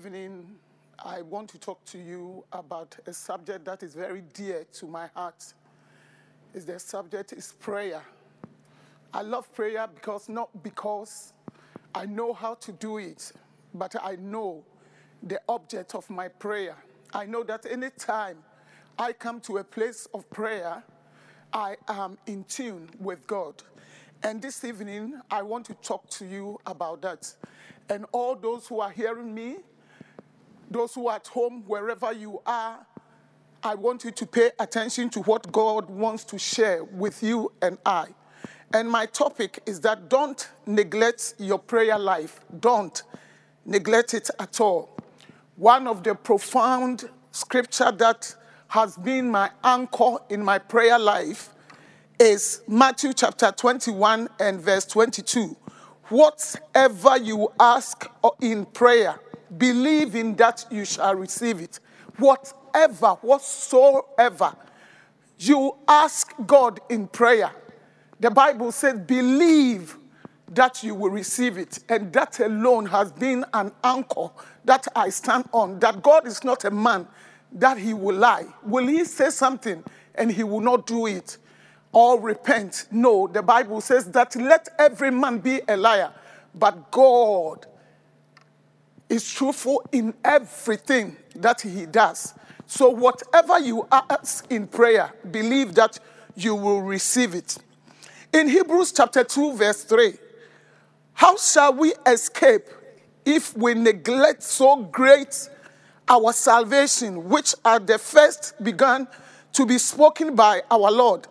evening, I want to talk to you about a subject that is very dear to my heart. Is the subject is prayer. I love prayer because not because I know how to do it, but I know the object of my prayer. I know that any time I come to a place of prayer, I am in tune with God. And this evening, I want to talk to you about that. And all those who are hearing me, those who are at home, wherever you are, I want you to pay attention to what God wants to share with you and I. And my topic is that don't neglect your prayer life. Don't neglect it at all. One of the profound scripture that has been my anchor in my prayer life is Matthew chapter 21 and verse 22. Whatever you ask in prayer, believe in that you shall receive it. Whatever, whatsoever you ask God in prayer, the Bible says, believe that you will receive it. And that alone has been an anchor that I stand on. That God is not a man that he will lie. Will he say something and he will not do it? Or repent? No, the Bible says that let every man be a liar, but God is truthful in everything that he does. So, whatever you ask in prayer, believe that you will receive it. In Hebrews chapter 2, verse 3, how shall we escape if we neglect so great our salvation, which at the first began to be spoken by our Lord,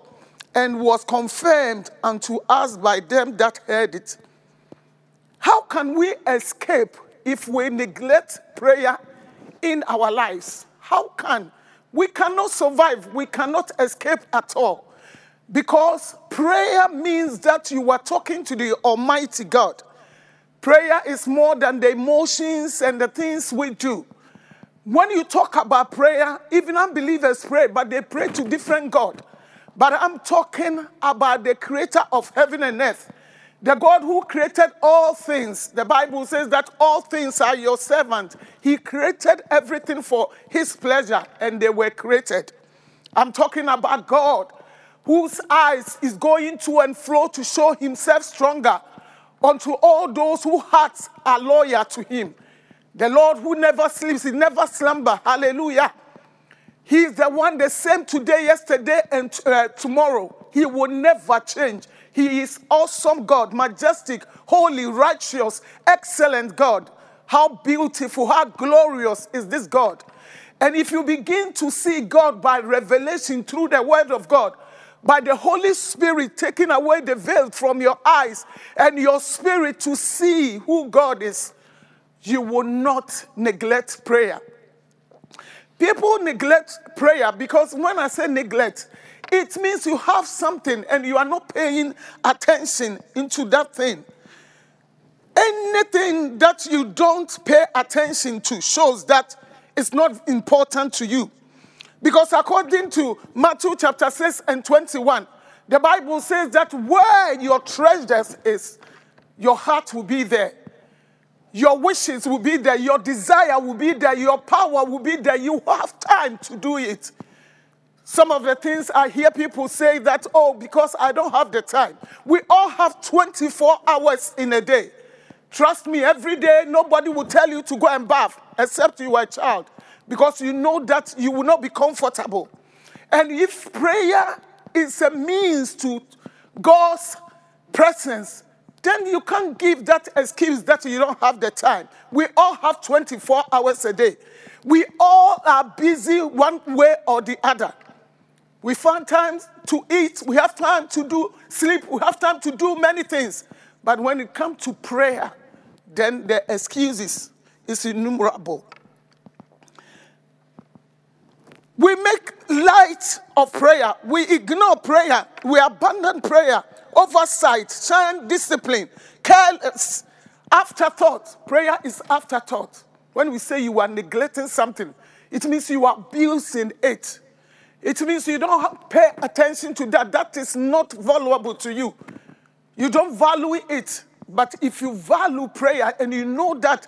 and was confirmed unto us by them that heard it? How can we escape if we neglect prayer in our lives? How can? We cannot survive, we cannot escape at all. Because prayer means that you are talking to the Almighty God. Prayer is more than the emotions and the things we do. When you talk about prayer, even unbelievers pray, but they pray to different God. But I'm talking about the creator of heaven and earth. The God who created all things, the Bible says that all things are your servant. He created everything for his pleasure, and they were created. I'm talking about God, whose eyes is going to and fro to show himself stronger unto all those whose hearts are loyal to him. The Lord who never sleeps, he never slumber. Hallelujah. He is the one the same today, yesterday, and uh, tomorrow. He will never change. He is awesome God, majestic, holy, righteous, excellent God. How beautiful, how glorious is this God. And if you begin to see God by revelation through the word of God, by the Holy Spirit taking away the veil from your eyes and your spirit to see who God is, you will not neglect prayer. People neglect prayer because when I say neglect, it means you have something and you are not paying attention into that thing. Anything that you don't pay attention to shows that it's not important to you. Because according to Matthew chapter 6 and 21, the Bible says that where your treasures is, your heart will be there. Your wishes will be there. Your desire will be there. Your power will be there. You have time to do it. Some of the things I hear people say that, oh, because I don't have the time. We all have 24 hours in a day. Trust me, every day nobody will tell you to go and bath except you are a child because you know that you will not be comfortable. And if prayer is a means to God's presence, then you can't give that excuse that you don't have the time. We all have 24 hours a day. We all are busy one way or the other. We find time to eat, we have time to do sleep, we have time to do many things. But when it comes to prayer, then the excuses is innumerable. We make light of prayer. We ignore prayer. We abandon prayer. Oversight, shine discipline, careless, afterthought. Prayer is afterthought. When we say you are neglecting something, it means you are abusing it. It means you don't pay attention to that. That is not valuable to you. You don't value it. But if you value prayer and you know that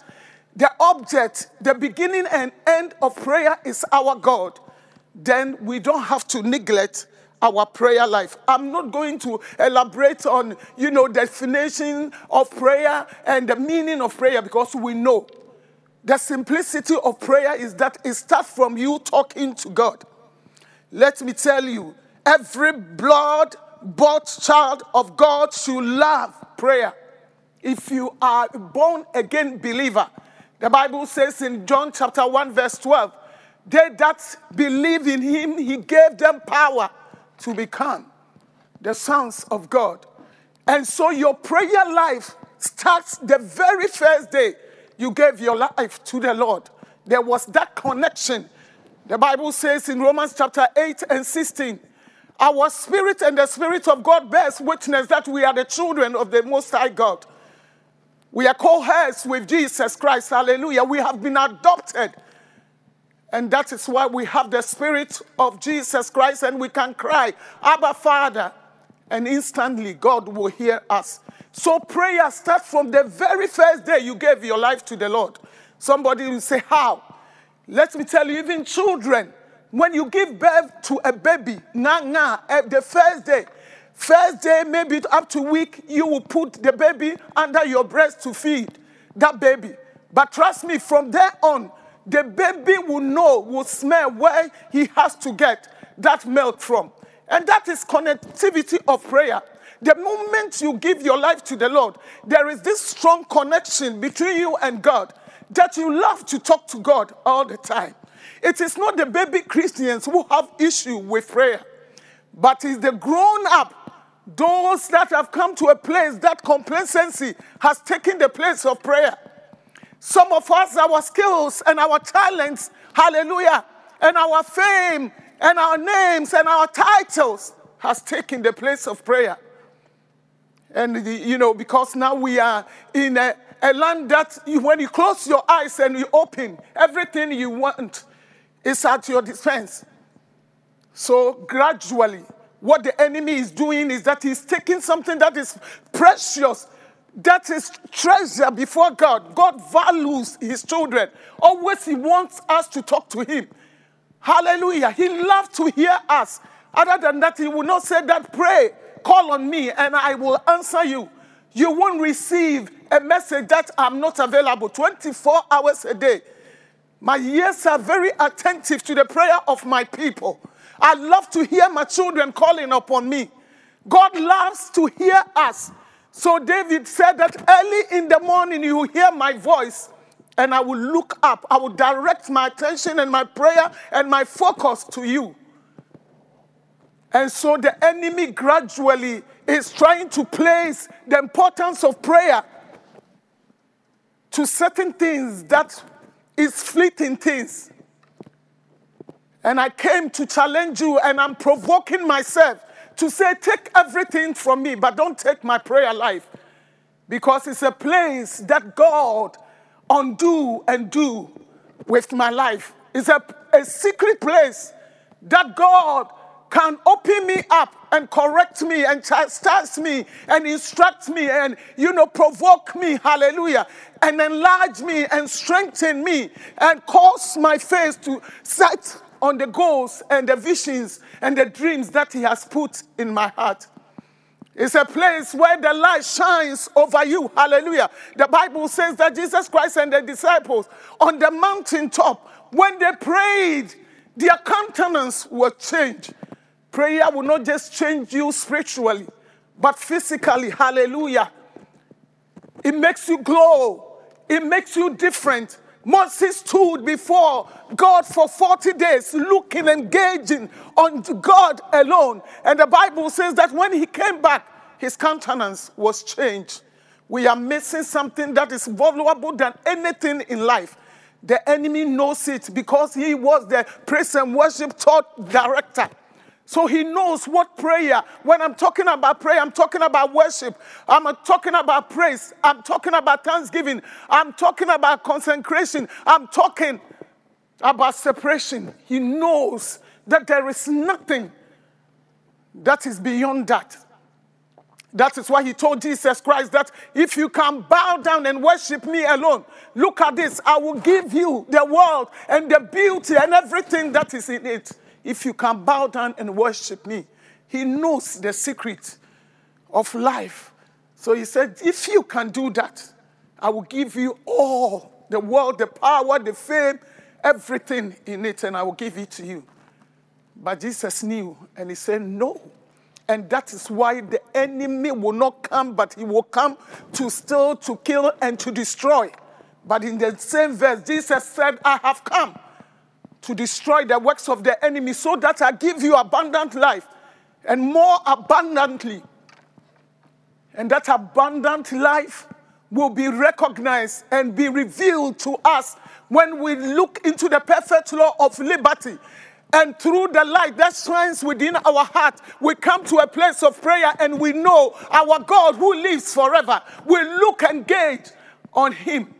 the object, the beginning and end of prayer is our God, then we don't have to neglect our prayer life. I'm not going to elaborate on, you know, definition of prayer and the meaning of prayer because we know the simplicity of prayer is that it starts from you talking to God. Let me tell you, every blood bought child of God should love prayer. If you are a born again believer, the Bible says in John chapter 1, verse 12, they that believe in him, he gave them power to become the sons of God. And so your prayer life starts the very first day you gave your life to the Lord. There was that connection. The Bible says in Romans chapter 8 and 16, our spirit and the spirit of God bears witness that we are the children of the Most High God. We are co heirs with Jesus Christ. Hallelujah. We have been adopted and that is why we have the Spirit of Jesus Christ and we can cry, Abba, Father. And instantly God will hear us. So prayer starts from the very first day you gave your life to the Lord. Somebody will say, How? Let me tell you, even children, when you give birth to a baby, nah, nah, eh, the first day, first day, maybe up to week, you will put the baby under your breast to feed that baby. But trust me, from there on, the baby will know, will smell where he has to get that milk from. And that is connectivity of prayer. The moment you give your life to the Lord, there is this strong connection between you and God that you love to talk to God all the time. It is not the baby Christians who have issue with prayer, but it's the grown up, those that have come to a place that complacency has taken the place of prayer. Some of us, our skills and our talents, hallelujah, and our fame and our names and our titles has taken the place of prayer. And, you know, because now we are in a, a land that you, when you close your eyes and you open, everything you want is at your dispense. So gradually, what the enemy is doing is that he's taking something that is precious that is treasure before God. God values his children. Always he wants us to talk to him. Hallelujah. He loves to hear us. Other than that, he will not say that pray, call on me, and I will answer you. You won't receive a message that I'm not available 24 hours a day. My ears are very attentive to the prayer of my people. I love to hear my children calling upon me. God loves to hear us. So David said that early in the morning you will hear my voice and I will look up. I will direct my attention and my prayer and my focus to you. And so the enemy gradually is trying to place the importance of prayer to certain things that is fleeting things. And I came to challenge you and I'm provoking myself to say, Take everything from me, but don't take my prayer life. Because it's a place that God undo and do with my life. It's a, a secret place that God can open me up and correct me and chastise me and instruct me and, you know, provoke me, hallelujah, and enlarge me and strengthen me and cause my face to set on the goals and the visions and the dreams that He has put in my heart. It's a place where the light shines over you. Hallelujah. The Bible says that Jesus Christ and the disciples on the mountaintop, when they prayed, their countenance was changed. Prayer will not just change you spiritually, but physically. Hallelujah. It makes you glow, it makes you different. Moses stood before God for 40 days, looking, engaging on God alone. And the Bible says that when he came back, his countenance was changed. We are missing something that is valuable than anything in life. The enemy knows it because he was the praise and worship taught director. So he knows what prayer, when I'm talking about prayer, I'm talking about worship, I'm talking about praise, I'm talking about thanksgiving, I'm talking about consecration, I'm talking about separation. He knows that there is nothing that is beyond that. That is why he told Jesus Christ that if you can bow down and worship me alone, look at this, I will give you the world and the beauty and everything that is in it. If you can bow down and worship me, he knows the secret of life. So he said, if you can do that, I will give you all the world, the power, the fame, everything in it, and I will give it to you. But Jesus knew, and he said, no. And that is why the enemy will not come, but he will come to steal, to kill, and to destroy. But in the same verse, Jesus said, I have come to destroy the works of the enemy so that I give you abundant life and more abundantly. And that abundant life will be recognized and be revealed to us when we look into the perfect law of liberty and through the light that shines within our heart, we come to a place of prayer and we know our God who lives forever. We look and gaze on Him.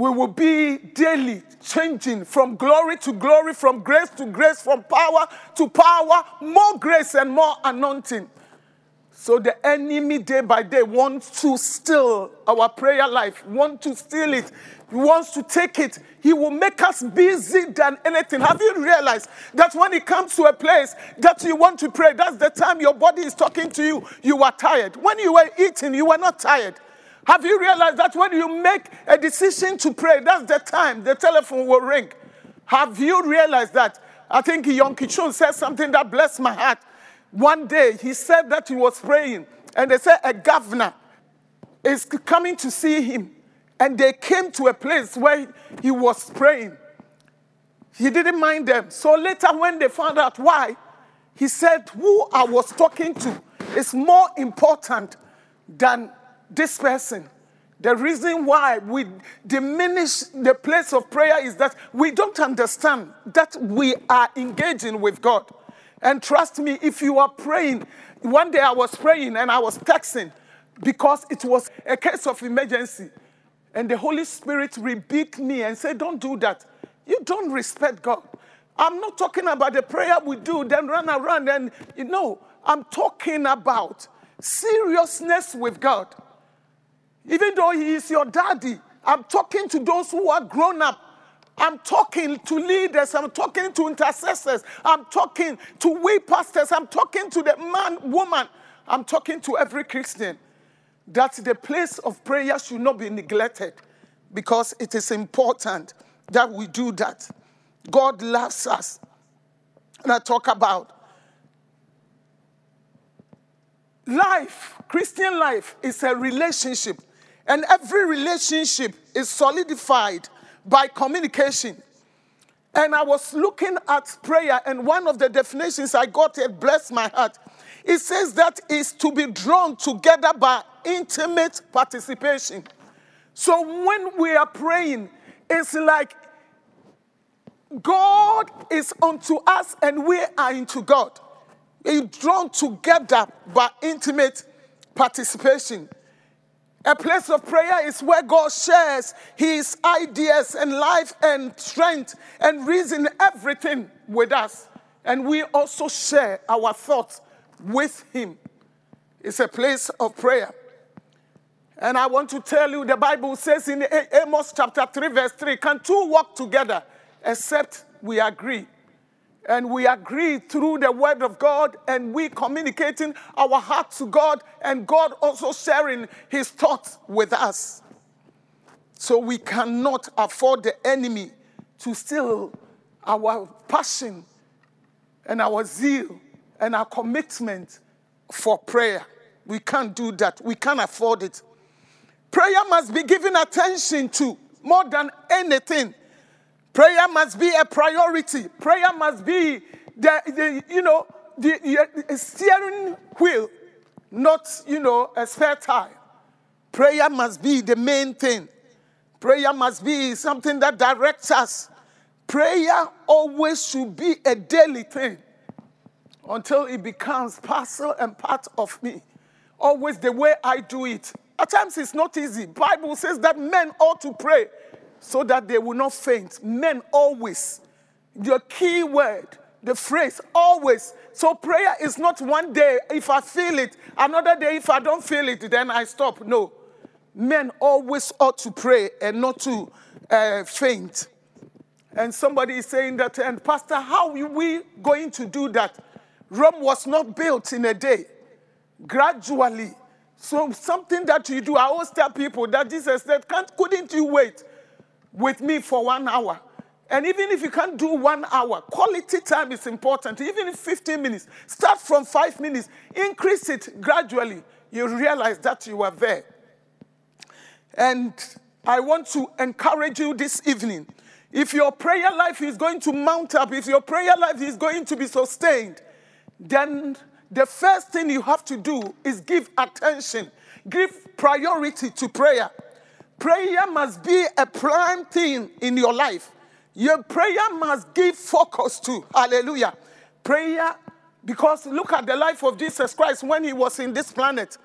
We will be daily changing from glory to glory, from grace to grace, from power to power, more grace and more anointing. So the enemy day by day wants to steal our prayer life, wants to steal it, he wants to take it. He will make us busy than anything. Have you realized that when it comes to a place that you want to pray, that's the time your body is talking to you, you are tired. When you were eating, you were not tired. Have you realized that when you make a decision to pray, that's the time the telephone will ring? Have you realized that? I think Yonggi Cho said something that blessed my heart. One day he said that he was praying, and they said a governor is coming to see him. And they came to a place where he was praying. He didn't mind them. So later, when they found out why, he said, Who I was talking to is more important than this person. The reason why we diminish the place of prayer is that we don't understand that we are engaging with God. And trust me, if you are praying, one day I was praying and I was texting because it was a case of emergency. And the Holy Spirit rebuked me and said, Don't do that. You don't respect God. I'm not talking about the prayer we do, then run around and, you know, I'm talking about seriousness with God. Even though He is your daddy, I'm talking to those who are grown up I'm talking to leaders. I'm talking to intercessors. I'm talking to we pastors. I'm talking to the man, woman. I'm talking to every Christian that the place of prayer should not be neglected because it is important that we do that. God loves us. And I talk about life, Christian life is a relationship. And every relationship is solidified by communication. And I was looking at prayer, and one of the definitions I got it blessed my heart. It says that is to be drawn together by intimate participation. So when we are praying, it's like God is unto us and we are into God. We're drawn together by intimate participation. A place of prayer is where God shares his ideas and life and strength and reason, everything with us. And we also share our thoughts with him. It's a place of prayer. And I want to tell you the Bible says in Amos chapter 3, verse 3 can two walk together except we agree? And we agree through the word of God and we communicating our heart to God and God also sharing his thoughts with us. So we cannot afford the enemy to steal our passion and our zeal and our commitment for prayer. We can't do that. We can't afford it. Prayer must be given attention to more than anything. Prayer must be a priority. Prayer must be the, the you know, the, the steering wheel, not, you know, a spare tire. Prayer must be the main thing. Prayer must be something that directs us. Prayer always should be a daily thing until it becomes parcel and part of me. Always the way I do it. At times it's not easy. Bible says that men ought to pray so that they will not faint. Men always, the key word, the phrase always So prayer is not one day if I feel it, another day if I don't feel it, then I stop. No. Men always ought to pray and not to uh, faint. And somebody is saying that, and Pastor, how are we going to do that? Rome was not built in a day, gradually. So, something that you do, I always tell people that Jesus said, Can't, couldn't you wait with me for one hour? And even if you can't do one hour, quality time is important. Even if 15 minutes, start from five minutes, increase it gradually. You realize that you are there. And I want to encourage you this evening. If your prayer life is going to mount up, if your prayer life is going to be sustained, then the first thing you have to do is give attention, give priority to prayer. Prayer must be a prime thing in your life. Your prayer must give focus to. Hallelujah. Prayer, because look at the life of Jesus Christ when he was in this planet.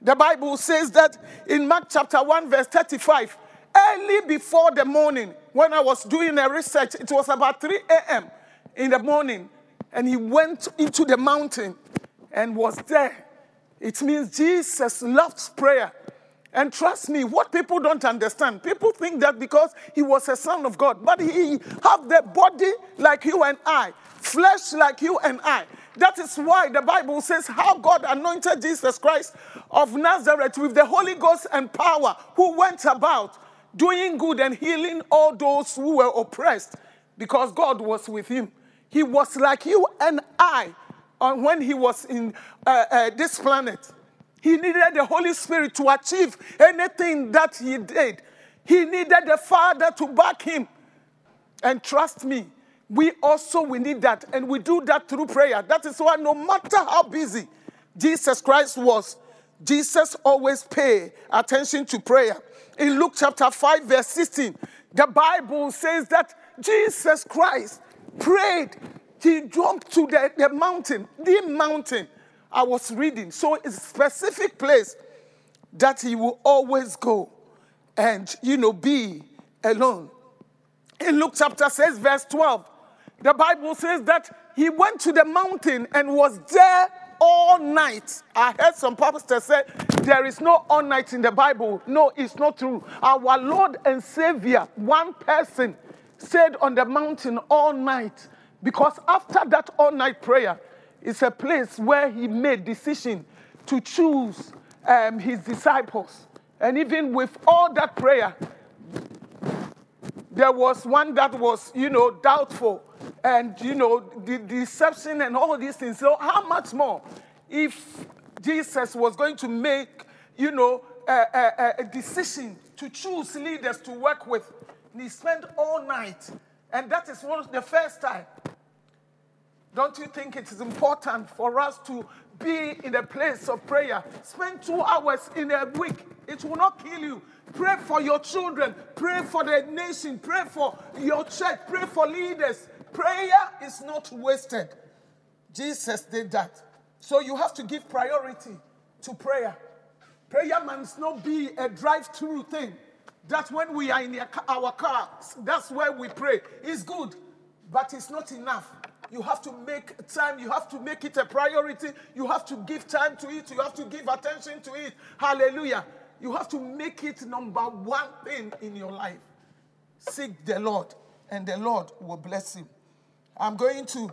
The Bible says that in Mark chapter 1, verse 35, early before the morning, when I was doing a research, it was about 3 a.m. in the morning, and he went into the mountain and was there. It means Jesus loves prayer. And trust me, what people don't understand, people think that because he was a son of God, but he have the body like you and I, flesh like you and I. That is why the Bible says how God anointed Jesus Christ of Nazareth with the Holy Ghost and power, who went about doing good and healing all those who were oppressed, because God was with him. He was like you and I when he was in uh, uh, this planet. He needed the Holy Spirit to achieve anything that he did. He needed the Father to back him. And trust me, we also we need that and we do that through prayer. That is why no matter how busy Jesus Christ was, Jesus always pay attention to prayer. In Luke chapter 5 verse 16, the Bible says that Jesus Christ prayed. He jumped to the, the mountain, the mountain, I was reading. So it's a specific place that he will always go and, you know, be alone. In Luke chapter 6, verse 12, the Bible says that he went to the mountain and was there all night. I heard some pastors say there is no all night in the Bible. No, it's not true. Our Lord and Savior, one person, stayed on the mountain all night because after that all night prayer, it's a place where he made decision to choose um, his disciples. And even with all that prayer, there was one that was, you know, doubtful and, you know, the deception and all these things. So, how much more if Jesus was going to make, you know, a, a, a decision to choose leaders to work with? And he spent all night. And that is one of the first time don't you think it is important for us to be in a place of prayer? Spend two hours in a week. It will not kill you. Pray for your children. Pray for the nation. Pray for your church. Pray for leaders. Prayer is not wasted. Jesus did that. So you have to give priority to prayer. Prayer must not be a drive through thing. That when we are in our car, that's where we pray. It's good, but it's not enough. You have to make time. You have to make it a priority. You have to give time to it. You have to give attention to it. Hallelujah. You have to make it number one thing in your life. Seek the Lord, and the Lord will bless you. I'm going to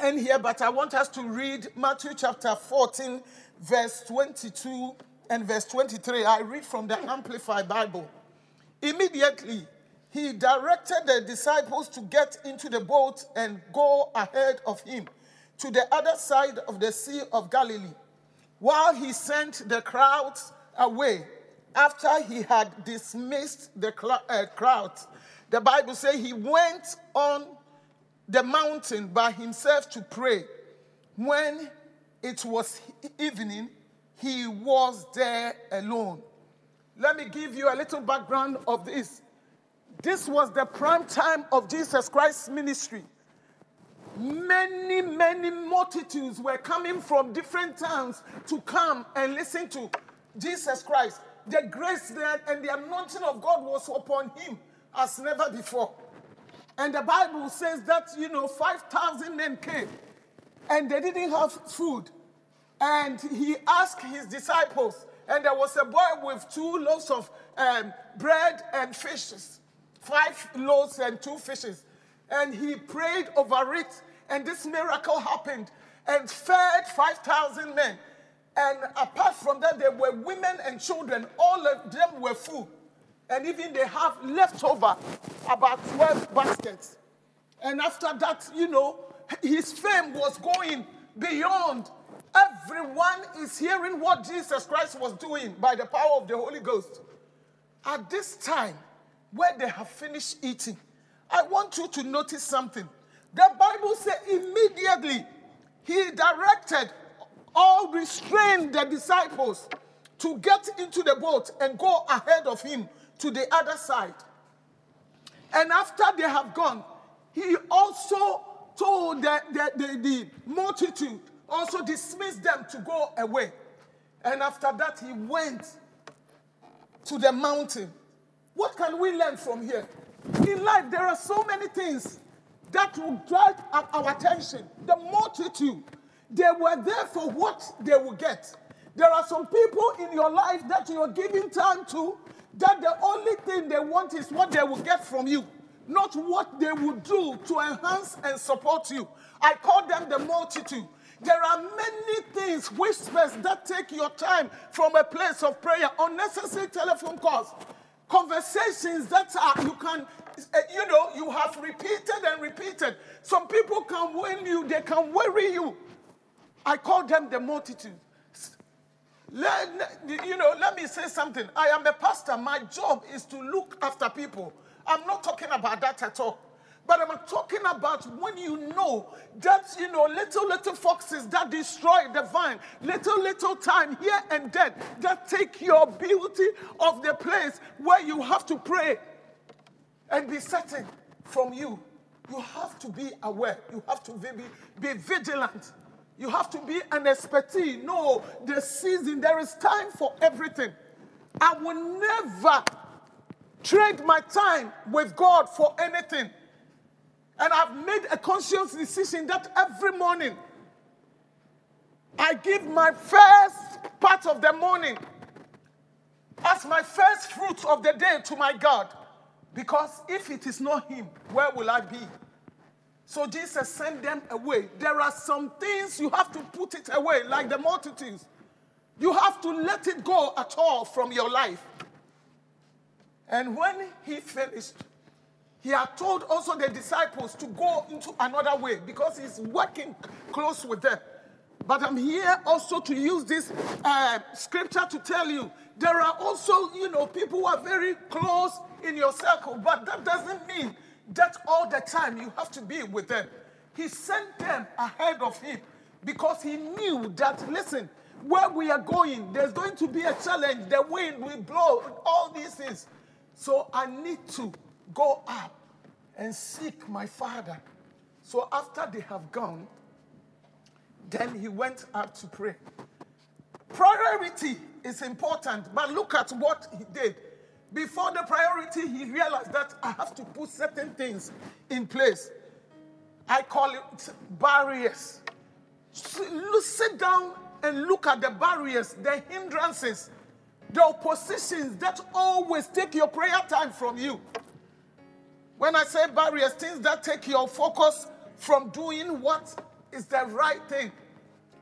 end here, but I want us to read Matthew chapter 14, verse 22 and verse 23. I read from the Amplified Bible. Immediately, he directed the disciples to get into the boat and go ahead of him to the other side of the Sea of Galilee, while he sent the crowds away after he had dismissed the uh, crowds. The Bible says he went on the mountain by himself to pray. When it was evening, he was there alone. Let me give you a little background of this. This was the prime time of Jesus Christ's ministry. Many, many multitudes were coming from different towns to come and listen to Jesus Christ. The grace there and the anointing of God was upon him as never before. And the Bible says that, you know, 5,000 men came. and they didn't have food. And he asked his disciples, and there was a boy with two loaves of um, bread and fishes, five loaves and two fishes. And he prayed over it, and this miracle happened and fed 5,000 men. And apart from that, there were women and children. All of them were full. And even they have leftover about 12 baskets. And after that, you know, his fame was going beyond. Everyone is hearing what Jesus Christ was doing by the power of the Holy Ghost. At this time, where they have finished eating, I want you to notice something. The Bible says immediately he directed or restrained the disciples to get into the boat and go ahead of him to the other side. And after they have gone, he also told the, the, the, the multitude, also dismissed them to go away. And after that, he went to the mountain. What can we learn from here? In life, there are so many things that will drive our attention. The multitude, they were there for what they will get. There are some people in your life that you're giving time to, that the only thing they want is what they will get from you, not what they will do to enhance and support you. I call them the multitude. There are many things, whispers that take your time from a place of prayer, unnecessary telephone calls, conversations that are, you can, eh, you know, you have repeated and repeated. Some people can win you, they can worry you. I call them the multitude. Let, you know, let me say something. I am a pastor. My job is to look after people. I'm not talking about that at all. But I'm talking about when you know that, you know, little, little foxes that destroy the vine, little, little time here and there that take your beauty of the place where you have to pray and be certain from you. You have to be aware. You have to be, be vigilant. You have to be an expertise. No, the season, there is time for everything. I will never trade my time with God for anything. And I've made a conscious decision that every morning I give my first part of the morning as my first fruit of the day to my God. Because if it is not Him, where will I be? So Jesus sent them away. There are some things you have to put it away, like the multitudes. You have to let it go at all from your life. And when he finished, he had told also the disciples to go into another way because he's working close with them. But I'm here also to use this uh, scripture to tell you there are also, you know, people who are very close in your circle, but that doesn't mean that all the time you have to be with them. He sent them ahead of him because he knew that, listen, where we are going, there's going to be a challenge. The wind will blow, all these things. So I need to go up and seek my father. So after they have gone, then he went up to pray. Priority is important, but look at what he did. Before the priority, he realized that I have to put certain things in place. I call it barriers. Sit down and look at the barriers, the hindrances, the oppositions that always take your prayer time from you. When I say barriers, things that take your focus from doing what is the right thing.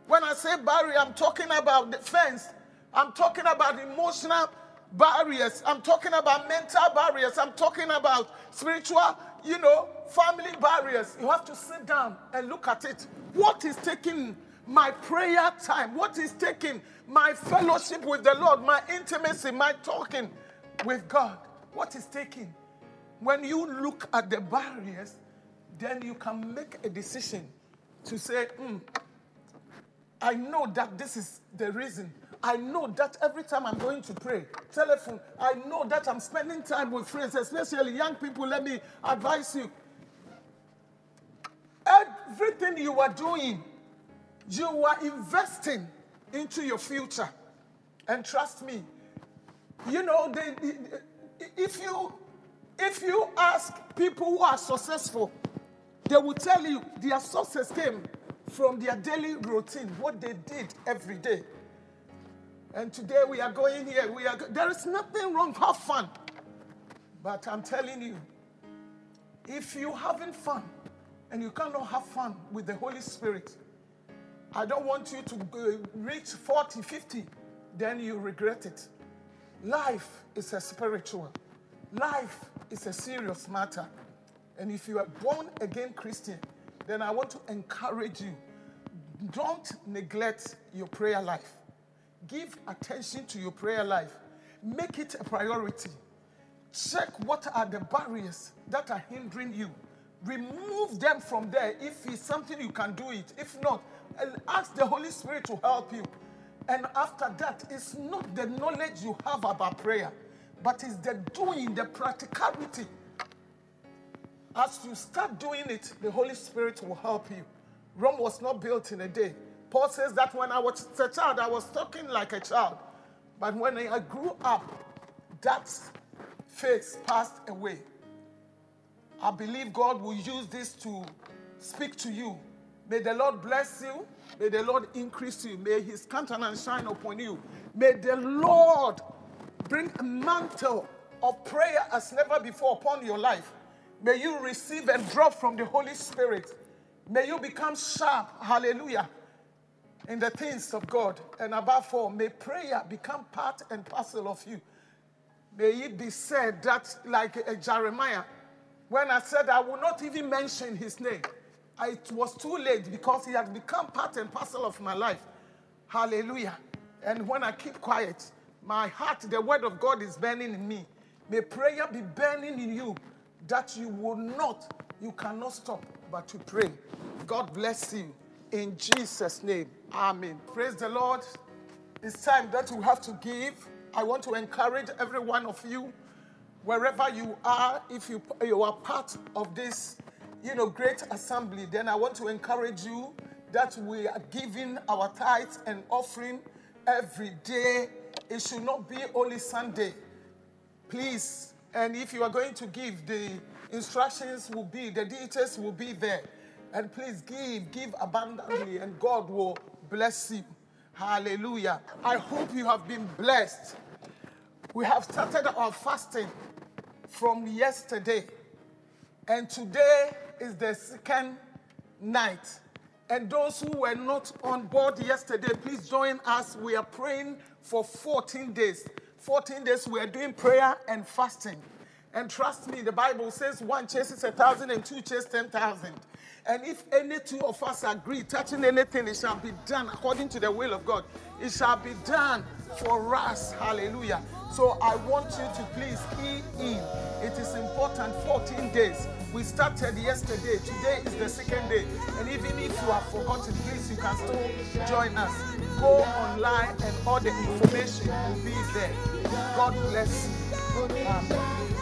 When I say barrier, I'm talking about defense. I'm talking about emotional barriers. I'm talking about mental barriers. I'm talking about spiritual, you know, family barriers. You have to sit down and look at it. What is taking my prayer time? What is taking my fellowship with the Lord, my intimacy, my talking with God? What is taking? When you look at the barriers, then you can make a decision to say, mm, I know that this is the reason I know that every time I'm going to pray, telephone, I know that I'm spending time with friends, especially young people. Let me advise you. Everything you are doing, you are investing into your future. And trust me, you know, they, if you if you ask people who are successful, they will tell you their success came from their daily routine, what they did every day. And today we are going here. We are. There is nothing wrong. Have fun. But I'm telling you, if you're having fun and you cannot have fun with the Holy Spirit, I don't want you to reach 40, 50, then you regret it. Life is a spiritual. Life is a serious matter. And if you are born again Christian, then I want to encourage you. Don't neglect your prayer life. Give attention to your prayer life. Make it a priority. Check what are the barriers that are hindering you. Remove them from there. If it's something you can do it. If not, ask the Holy Spirit to help you. And after that, it's not the knowledge you have about prayer, but it's the doing, the practicality. As you start doing it, the Holy Spirit will help you. Rome was not built in a day. Paul says that when I was a child, I was talking like a child. But when I grew up, that face passed away. I believe God will use this to speak to you. May the Lord bless you. May the Lord increase you. May his countenance shine upon you. May the Lord bring a mantle of prayer as never before upon your life. May you receive a drop from the Holy Spirit. May you become sharp. Hallelujah. In the things of God. And above all, may prayer become part and parcel of you. May it be said that, like uh, Jeremiah, when I said I will not even mention his name, it was too late because he had become part and parcel of my life. Hallelujah. And when I keep quiet, my heart, the word of God is burning in me. May prayer be burning in you that you will not, you cannot stop but to pray. God bless you. In Jesus' name, Amen. Praise the Lord. It's time that we have to give. I want to encourage every one of you, wherever you are, if you, you are part of this you know, great assembly, then I want to encourage you that we are giving our tithes and offering every day. It should not be only Sunday. Please, and if you are going to give, the instructions will be, the details will be there. And please give, give abundantly, and God will bless you. Hallelujah. I hope you have been blessed. We have started our fasting from yesterday. And today is the second night. And those who were not on board yesterday, please join us. We are praying for 14 days. 14 days we are doing prayer and fasting. And trust me, the Bible says one chases a thousand and two chases ten thousand. And if any two of us agree touching anything, it shall be done according to the will of God. It shall be done for us. Hallelujah. So I want you to please key in. It is important 14 days. We started yesterday. Today is the second day. And even if you have forgotten, please, you can still join us. Go online and all the information will be there. God bless you. Amen.